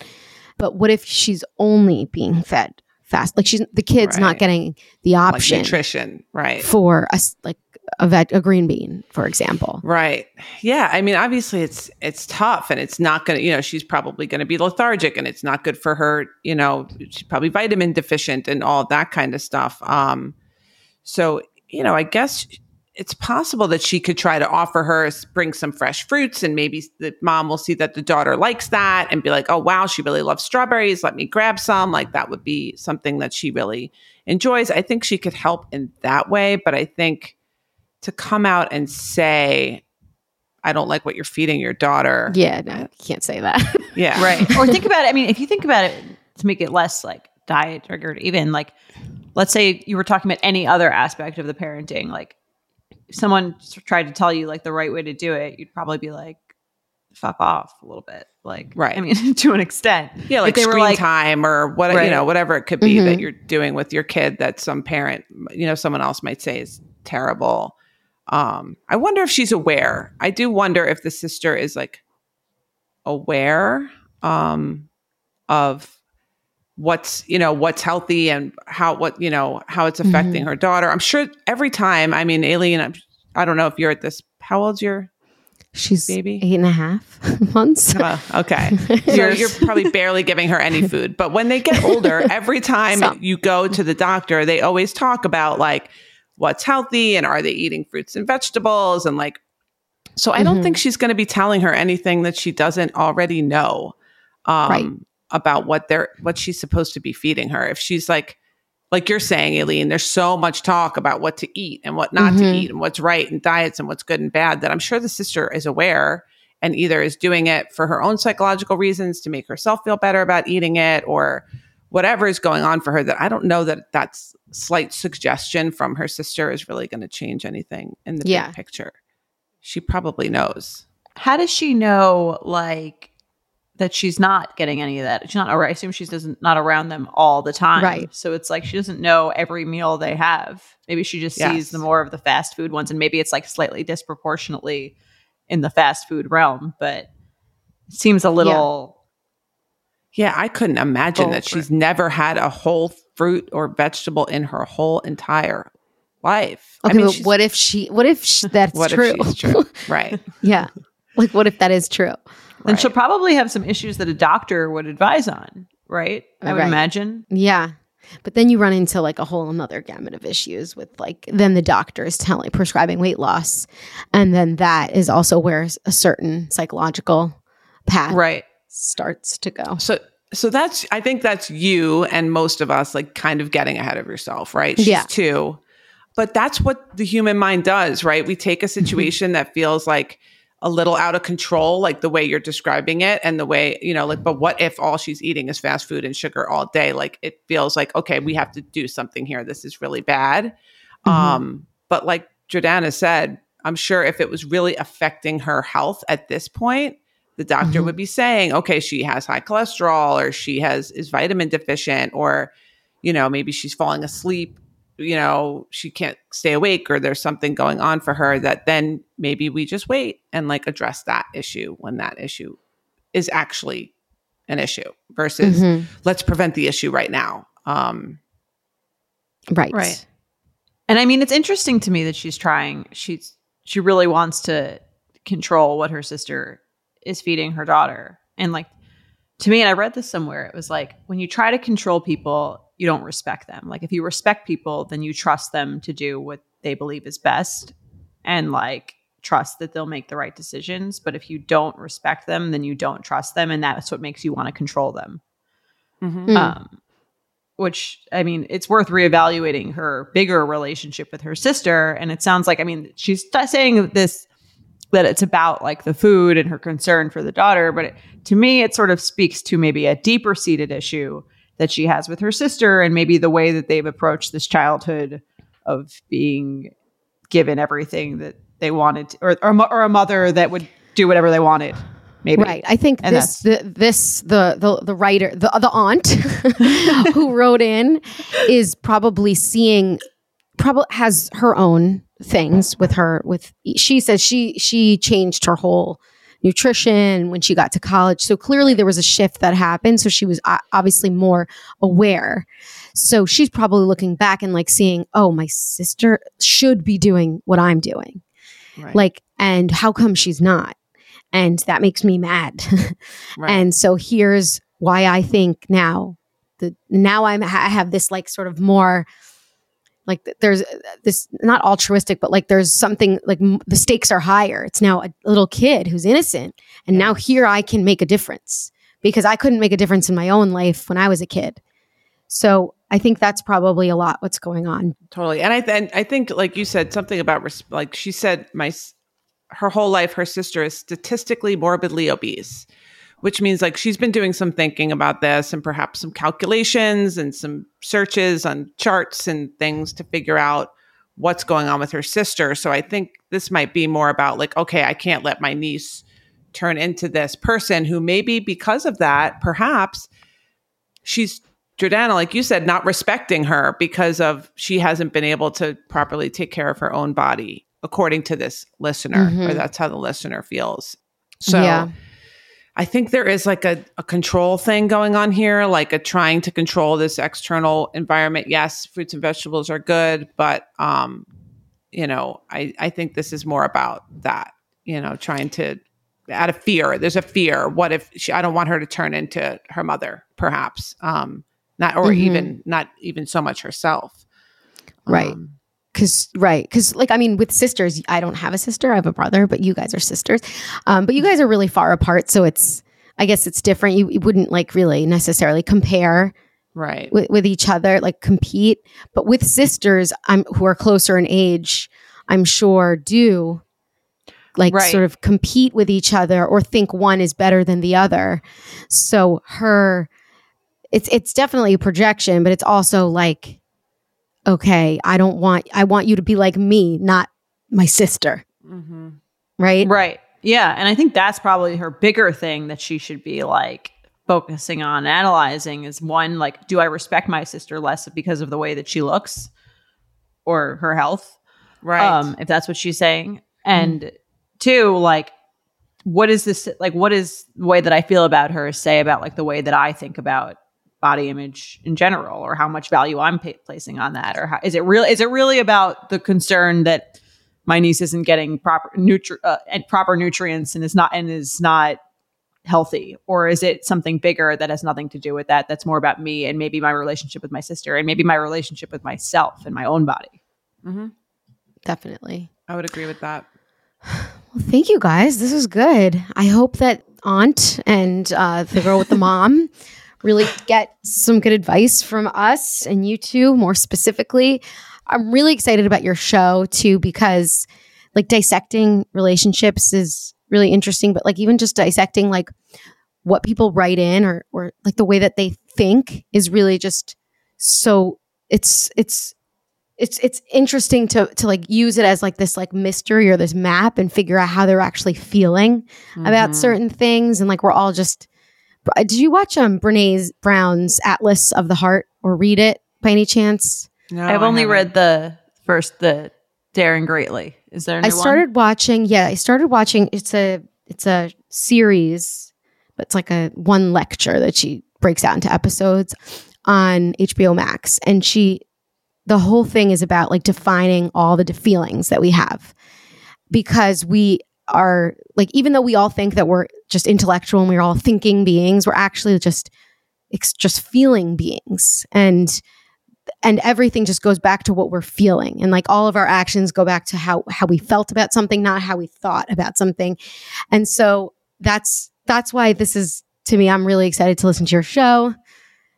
But what if she's only being fed fast? Like she's the kid's right. not getting the option like nutrition, right? For a like a vet, a green bean, for example. Right. Yeah. I mean, obviously it's it's tough and it's not gonna, you know, she's probably gonna be lethargic and it's not good for her, you know, she's probably vitamin deficient and all that kind of stuff. Um, so, you know, I guess it's possible that she could try to offer her bring some fresh fruits and maybe the mom will see that the daughter likes that and be like oh wow she really loves strawberries let me grab some. Like that would be something that she really enjoys. I think she could help in that way but i think to come out and say i don't like what you're feeding your daughter. Yeah no you can't say that. Yeah. Right. Or think about it i mean if you think about it to make it less like diet triggered even like let's say you were talking about any other aspect of the parenting, like if someone tried to tell you like the right way to do it, you'd probably be like, fuck off a little bit. Like, right. I mean, to an extent. Yeah. Like, they were like, time or what, right. you know, whatever it could be mm-hmm. that you're doing with your kid that some parent, you know, someone else might say is terrible. Um, I wonder if she's aware. I do wonder if the sister is like aware um, of what's you know what's healthy and how what you know how it's affecting mm-hmm. her daughter. I'm sure every time i mean Aileen I'm, i don't know if you're at this how old's your she's baby? eight and a half months. Oh, okay. You're, you're probably barely giving her any food. But when they get older every time you go to the doctor they always talk about like what's healthy and are they eating fruits and vegetables and like so i don't mm-hmm. think she's going to be telling her anything that she doesn't already know. Um, right about what they're what she's supposed to be feeding her. If she's like like you're saying, Aileen, there's so much talk about what to eat and what not mm-hmm. to eat and what's right and diets and what's good and bad that I'm sure the sister is aware and either is doing it for her own psychological reasons to make herself feel better about eating it or whatever is going on for her that I don't know that that slight suggestion from her sister is really going to change anything in the yeah. big picture. She probably knows. How does she know like that she's not getting any of that. She's not. I assume she's doesn't not around them all the time. Right. So it's like she doesn't know every meal they have. Maybe she just yes. sees the more of the fast food ones, and maybe it's like slightly disproportionately in the fast food realm. But it seems a little. Yeah, yeah I couldn't imagine that she's never had a whole fruit or vegetable in her whole entire life. Okay, I mean, but what if she? What if she, that's what true? If she's true? right. yeah. Like, what if that is true? Then right. she'll probably have some issues that a doctor would advise on, right? I would right. imagine. Yeah. But then you run into like a whole another gamut of issues with like then the doctor is telling prescribing weight loss. And then that is also where a certain psychological path right starts to go. So so that's I think that's you and most of us like kind of getting ahead of yourself, right? She's yeah. two. But that's what the human mind does, right? We take a situation that feels like a little out of control, like the way you're describing it and the way, you know, like, but what if all she's eating is fast food and sugar all day? Like it feels like, okay, we have to do something here. This is really bad. Mm-hmm. Um, but like Jordana said, I'm sure if it was really affecting her health at this point, the doctor Mm-hmm. would be saying, okay, she has high cholesterol or she has is vitamin deficient or, you know, maybe she's falling asleep, you know, she can't stay awake or there's something going on for her that then maybe we just wait and like address that issue when that issue is actually an issue versus Mhm. let's prevent the issue right now. Um Right. Right. And I mean, it's interesting to me that she's trying. She's she really wants to control what her sister is feeding her daughter. And like to me, and I read this somewhere, it was like when you try to control people, you don't respect them. Like if you respect people, then you trust them to do what they believe is best and like trust that they'll make the right decisions. But if you don't respect them, then you don't trust them. And that's what makes you want to control them. Mm. Um, which I mean, it's worth reevaluating her bigger relationship with her sister. And it sounds like, I mean, she's t- saying this that it's about like the food and her concern for the daughter, but it, to me, it sort of speaks to maybe a deeper seated issue that she has with her sister, and maybe the way that they've approached this childhood of being given everything that they wanted, to, or or, a or a mother that would do whatever they wanted. Maybe Right. I think And this the, this the the the writer the the aunt who wrote in is probably seeing probably has her own things with her with she says she she changed her whole nutrition when she got to college. So clearly there was a shift that happened. So she was uh, obviously more aware. So she's probably looking back and like seeing oh my sister should be doing what i'm doing. Right. like and how come she's not? And that makes me mad. Right. and so here's why i think now the now i'm i have this like sort of more like there's uh, this not altruistic but like there's something like m- the stakes are higher. It's now a little kid who's innocent and now here i can make a difference because i couldn't make a difference in my own life when i was a kid. So i think that's probably a lot what's going on. Totally. And I th- and I think like you said something about res- like she said my her whole life her sister is statistically morbidly obese, which means like she's been doing some thinking about this and perhaps some calculations and some searches on charts and things to figure out what's going on with her sister. So I think this might be more about like okay, I can't let my niece turn into this person who maybe because of that perhaps she's Jordana, like you said, not respecting her because of she hasn't been able to properly take care of her own body, according to this listener, Mhm. or that's how the listener feels. So Yeah. I think there is like a, a control thing going on here, like a trying to control this external environment. Yes, fruits and vegetables are good, but um, you know, I, I think this is more about that, you know, trying to out of fear. There's a fear. What if she I don't want her to turn into her mother, perhaps. Um, not or Mhm. even not even so much herself. Right. Um, Cause right, cause like I mean, with sisters, I don't have a sister. I have a brother, but you guys are sisters. Um, but you guys are really far apart, so it's I guess it's different. You, you wouldn't like really necessarily compare right. with, with each other, like compete. But with sisters, I'm who are closer in age, I'm sure do like Right. sort of compete with each other or think one is better than the other. So her, it's it's definitely a projection, but it's also like, okay, I don't want I want you to be like me, not my sister, hmm right? Right. Yeah. And I think that's probably her bigger thing that she should be like focusing on analyzing is one, like, do I respect my sister less because of the way that she looks or her health? Right. Um, if that's what she's saying. And two, like, what is this like what is the way that I feel about her say about like the way that I think about body image in general or how much value I'm pa- placing on that or how, is it really is it really about the concern that my niece isn't getting proper nutri- uh, and proper nutrients and is not and is not healthy or is it something bigger that has nothing to do with that that's more about me and maybe my relationship with my sister and maybe my relationship with myself and my own body hmm Definitely. I would agree with that. Well, thank you guys. This was good. I hope that Aunt and uh, the girl with the mom really get some good advice from us and you two more specifically. I'm really excited about your show too because like dissecting relationships is really interesting. But like even just dissecting like what people write in or or like the way that they think is really just so it's it's it's it's interesting to to like use it as like this like mystery or this map and figure out how they're actually feeling Mm-hmm. about certain things and like we're all just did you watch um Brené Brown's Atlas of the Heart or read it by any chance? No, I've I only haven't. read the first, the Daring Greatly. Is there? a I new one? started watching. Yeah, I started watching. It's a it's a series, but it's like a one lecture that she breaks out into episodes on HBO Max, and she the whole thing is about like defining all the de- feelings that we have because we are like even though we all think that we're just intellectual and we're all thinking beings, we're actually just it's just feeling beings and and everything just goes back to what we're feeling and like all of our actions go back to how how we felt about something not how we thought about something and so that's that's why this is to me i'm really excited to listen to your show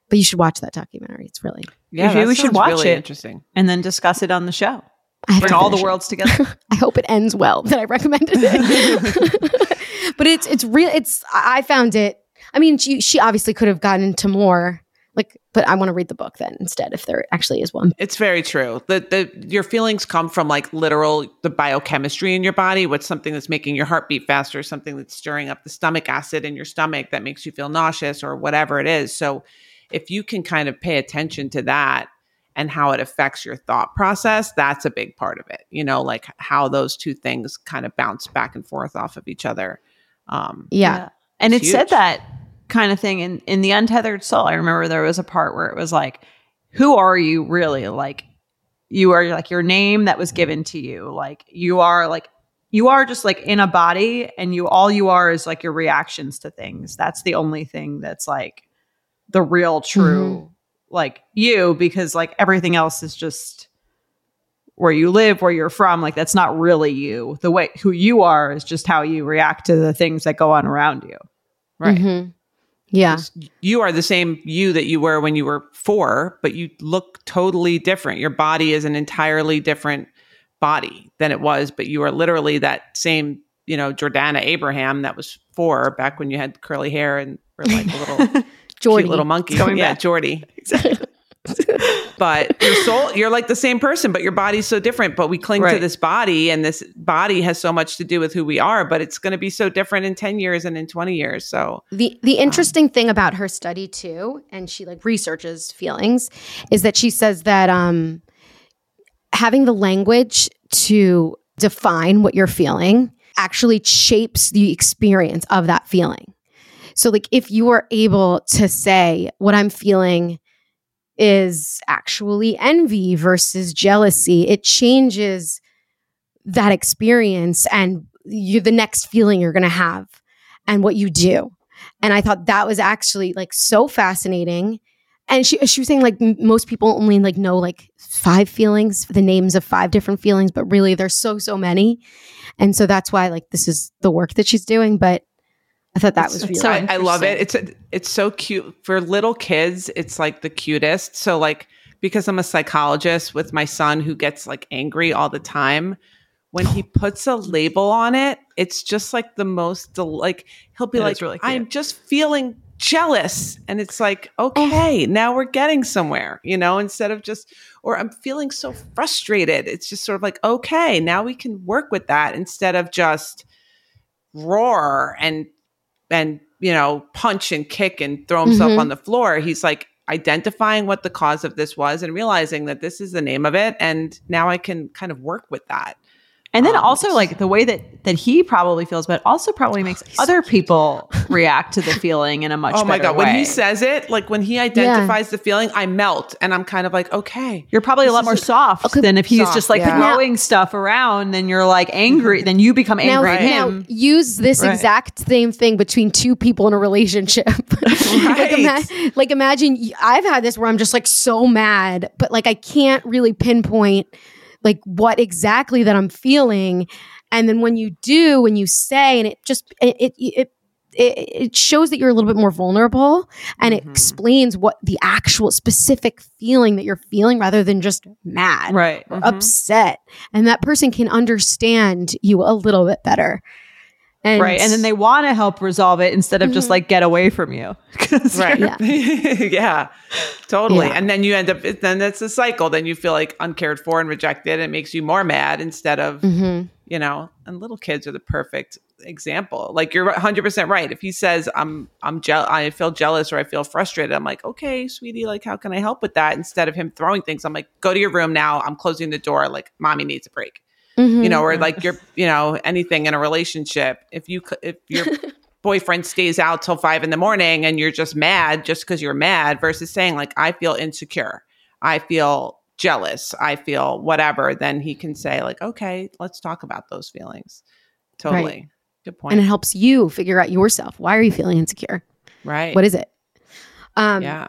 but you should watch that documentary it's really Yeah, Maybe we should watch really it. Interesting. and then discuss it on the show. I Bring all the worlds together. I hope it ends well that I recommended it. but it's it's real. It's I I found it. I mean, she she obviously could have gotten into more. Like, but I want to read the book then instead, if there actually is one. It's very true. The the your feelings come from like literal the biochemistry in your body. What's something that's making your heart beat faster, something that's stirring up the stomach acid in your stomach that makes you feel nauseous or whatever it is. So if you can kind of pay attention to that and how it affects your thought process, that's a big part of it. You know, like how those two things kind of bounce back and forth off of each other. Um, Yeah. And it It's said that kind of thing in, in the untethered soul. I remember there was a part where it was like, who are you really? Like you are like your name that was given to you. Like you are like you are just like in a body and you all you are is like your reactions to things. That's the only thing that's like the real true like you because like everything else is just where you live, where you're from, like that's not really you. The way who you are is just how you react to the things that go on around you. right. Mhm. Yeah. you are the same you that you were when you were four, but you look totally different. Your body is an entirely different body than it was, but you are literally that same, you know, Jordana Abraham that was four back when you had curly hair and were like a little Jordy. cute little monkey. Going yeah, back. Jordy. but your soul, you're like the same person, but your body's so different. But we cling to this body, and this body has so much to do with who we are. But it's going to be so different in ten years and in twenty years. So The the interesting thing about her study too, and she like researches feelings, is that she says that um having the language to define what you're feeling actually shapes the experience of that feeling. So like if you are able to say what I'm feeling is actually envy versus jealousy, it changes that experience and you the next feeling you're going to have and what you do. And I thought that was actually like so fascinating. And she she was saying like m- most people only like know like five feelings, the names of five different feelings, but really there's so so many. And so that's why like this is the work that she's doing. But I thought that was really so I, I love it. It's it's so cute for little kids. It's like the cutest. So like because I'm a psychologist with my son who gets like angry all the time. When he puts a label on it, it's just like the most del- like he'll be It like, really "I'm just feeling jealous," and it's like, oh. okay, now we're getting somewhere, you know. Instead of just, or I'm feeling so frustrated. It's just sort of like, okay, now we can work with that instead of just roar and and you know punch and kick and throw himself Mhm. on the floor he's like identifying what the cause of this was and realizing that this is the name of it and now i can kind of work with that And then Um, also like the way that that he probably feels, but also probably makes other people react to the feeling in a much oh my better god when he says it like when he identifies the feeling i melt and i'm kind of like okay You're probably a lot more is- soft than if he's Soft, just like yeah. throwing stuff around. Then you're like angry. Then you become now, angry at now use this Right. exact same thing between two people in a relationship. like, ima- like imagine I've had this where I'm just like so mad, but like I can't really pinpoint like what exactly that I'm feeling. And then when you do, when you say, and it just it it it, it, shows that you're a little bit more vulnerable, and Mm-hmm. it explains what the actual specific feeling that you're feeling, rather than just mad Right. or upset. And that person can understand you a little bit better. And right. And then they want to help resolve it instead of just Mhm. like get away from you. Right. you're- Yeah. Totally. Yeah. And then you end up, then it's a cycle. Then you feel like uncared for and rejected. It makes you more mad instead of, Mhm. you know, and little kids are the perfect example. Like you're 100% right. If he says, I'm, I'm, je- I feel jealous or I feel frustrated, I'm like, okay, sweetie, like, how can I help with that? Instead of him throwing things, I'm like, go to your room now. I'm closing the door. Like, mommy needs a break. Mhm. You know, or like you're, you know, anything in a relationship. If you, if your boyfriend stays out till five in the morning and you're just mad just because you're mad versus saying, like, I feel insecure. I feel jealous. I feel whatever. Then he can say, like, okay, let's talk about those feelings. Totally. Right. Good point. and it helps you figure out yourself. Why are you feeling insecure? right. What is it? Um, yeah.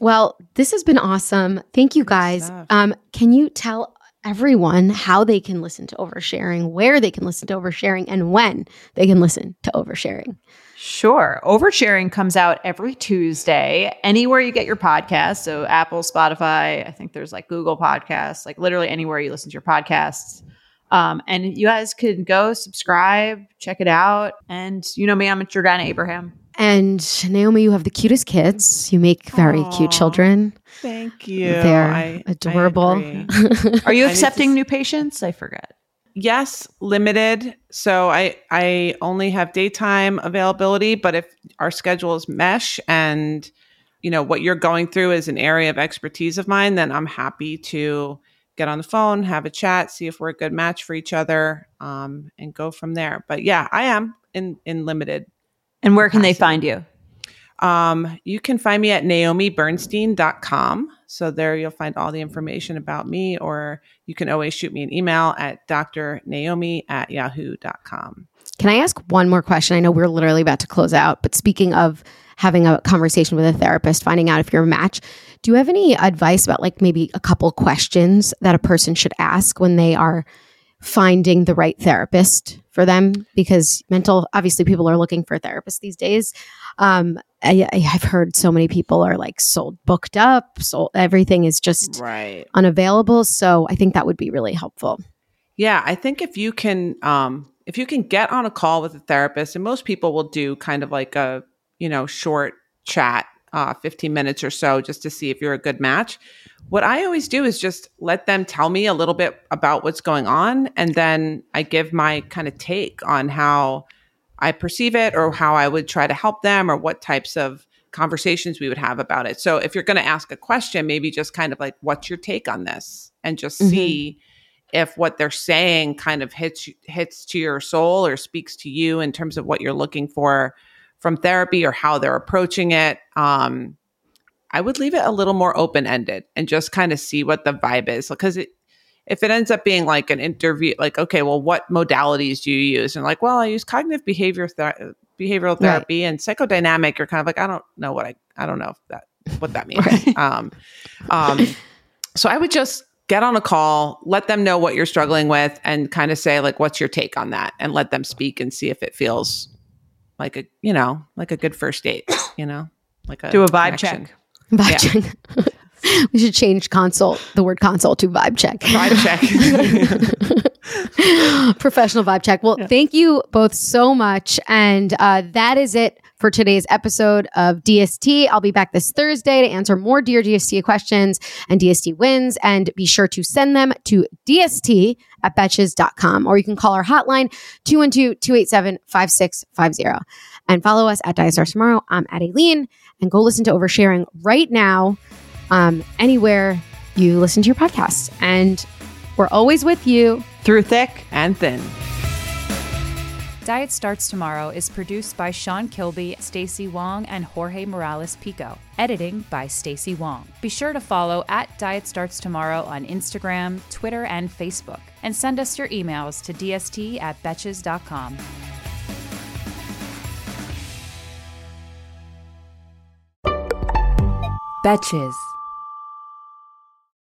Well, this has been awesome. Thank you guys. Um, can you tell everyone how they can listen to oversharing, where they can listen to oversharing, and when they can listen to oversharing? Sure. Oversharing comes out every Tuesday, anywhere you get your podcast. So Apple, Spotify, I think there's like Google Podcasts, like literally anywhere you listen to your podcasts. Um, and you guys can go subscribe, check it out. And you know me, I'm Jordana Abraham. And Naomi, you have the cutest kids. You make very cute children. Thank you. They're I- I adorable. agree. Are you I to accepting new patients? I forget. yes limited so i i only have daytime availability but if our schedules mesh and you know what you're going through is an area of expertise of mine then i'm happy to get on the phone have a chat see if we're a good match for each other um, and go from there but yeah i am in in limited And where can they find you? um, you can find me at naomibernstein.com. So there you'll find all the information about me, or you can always shoot me an email at drnaomi at yahoo.com. Can I ask one more question? I know we're literally about to close out, but speaking of having a conversation with a therapist, finding out if you're a match, do you have any advice about like maybe a couple questions that a person should ask when they are finding the right therapist for them? Because mental, obviously, people are looking for a therapist these days. Um, I, I've heard so many people are like sold, booked up, sold, everything is just Right. unavailable. So I think that would be really helpful. Yeah, I think if you can um if you can get on a call with a therapist and most people will do kind of like a, you know, short chat, uh 15 minutes or so just to see if you're a good match. What I always do is just let them tell me a little bit about what's going on and then I give my kind of take on how I perceive it or how I would try to help them or what types of conversations we would have about it. So if you're going to ask a question, maybe just kind of like what's your take on this and just Mhm. see if what they're saying kind of hits hits to your soul or speaks to you in terms of what you're looking for from therapy or how they're approaching it um i would leave it a little more open ended and just kind of see what the vibe is because it if it ends up being like an interview like okay well what modalities do you use and like well i use cognitive behavior ther- behavioral Right. therapy and psychodynamic you're kind of like i don't know what i i don't know if that what that means um um so I would just get on a call, let them know what you're struggling with, and kind of say, like, what's your take on that? And let them speak and see if it feels like a, you know, like a good first date, you know, like a Do a vibe connection. check. Vibe Yeah. check. we should change consult, the word consult to vibe check. Vibe check. Professional vibe check. Well, thank you both so much. And uh, that is it for today's episode of DST. I'll be back this Thursday to answer more Dear DST questions and DST wins. And be sure to send them to DST at betches.com or you can call our hotline 212 287 5650 and follow us at Diet Starts Tomorrow. I'm at Aileen and go listen to Oversharing right now um, anywhere you listen to your podcasts. And we're always with you. Through thick and thin. Diet Starts Tomorrow is produced by Sean Kilby, Stacy Wong, and Jorge Morales Pico. Editing by Stacy Wong. Be sure to follow at Diet Starts Tomorrow on Instagram, Twitter, and Facebook. And send us your emails to dst at betches.com. Betches.